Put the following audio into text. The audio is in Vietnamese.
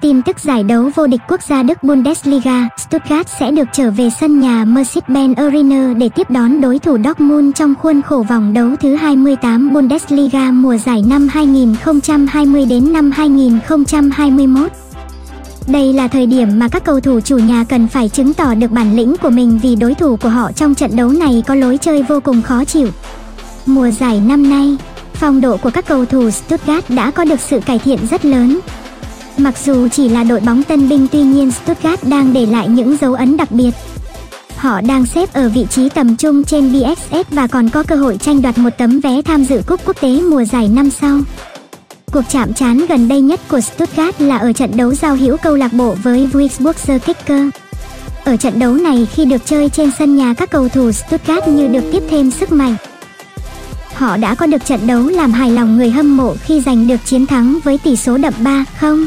Tin tức giải đấu vô địch quốc gia Đức Bundesliga, Stuttgart sẽ được trở về sân nhà Mercedes-Benz Arena để tiếp đón đối thủ Dortmund trong khuôn khổ vòng đấu thứ 28 Bundesliga mùa giải năm 2020 đến năm 2021. Đây là thời điểm mà các cầu thủ chủ nhà cần phải chứng tỏ được bản lĩnh của mình vì đối thủ của họ trong trận đấu này có lối chơi vô cùng khó chịu. Mùa giải năm nay, phong độ của các cầu thủ Stuttgart đã có được sự cải thiện rất lớn. Mặc dù chỉ là đội bóng tân binh, tuy nhiên Stuttgart đang để lại những dấu ấn đặc biệt. Họ đang xếp ở vị trí tầm trung trên BXS và còn có cơ hội tranh đoạt một tấm vé tham dự cúp quốc tế mùa giải năm sau. Cuộc chạm trán gần đây nhất của Stuttgart là ở trận đấu giao hữu câu lạc bộ với Duisburger Kicker. Ở trận đấu này, khi được chơi trên sân nhà các cầu thủ Stuttgart như được tiếp thêm sức mạnh. Họ đã có được trận đấu làm hài lòng người hâm mộ khi giành được chiến thắng với tỷ số đậm 3-0.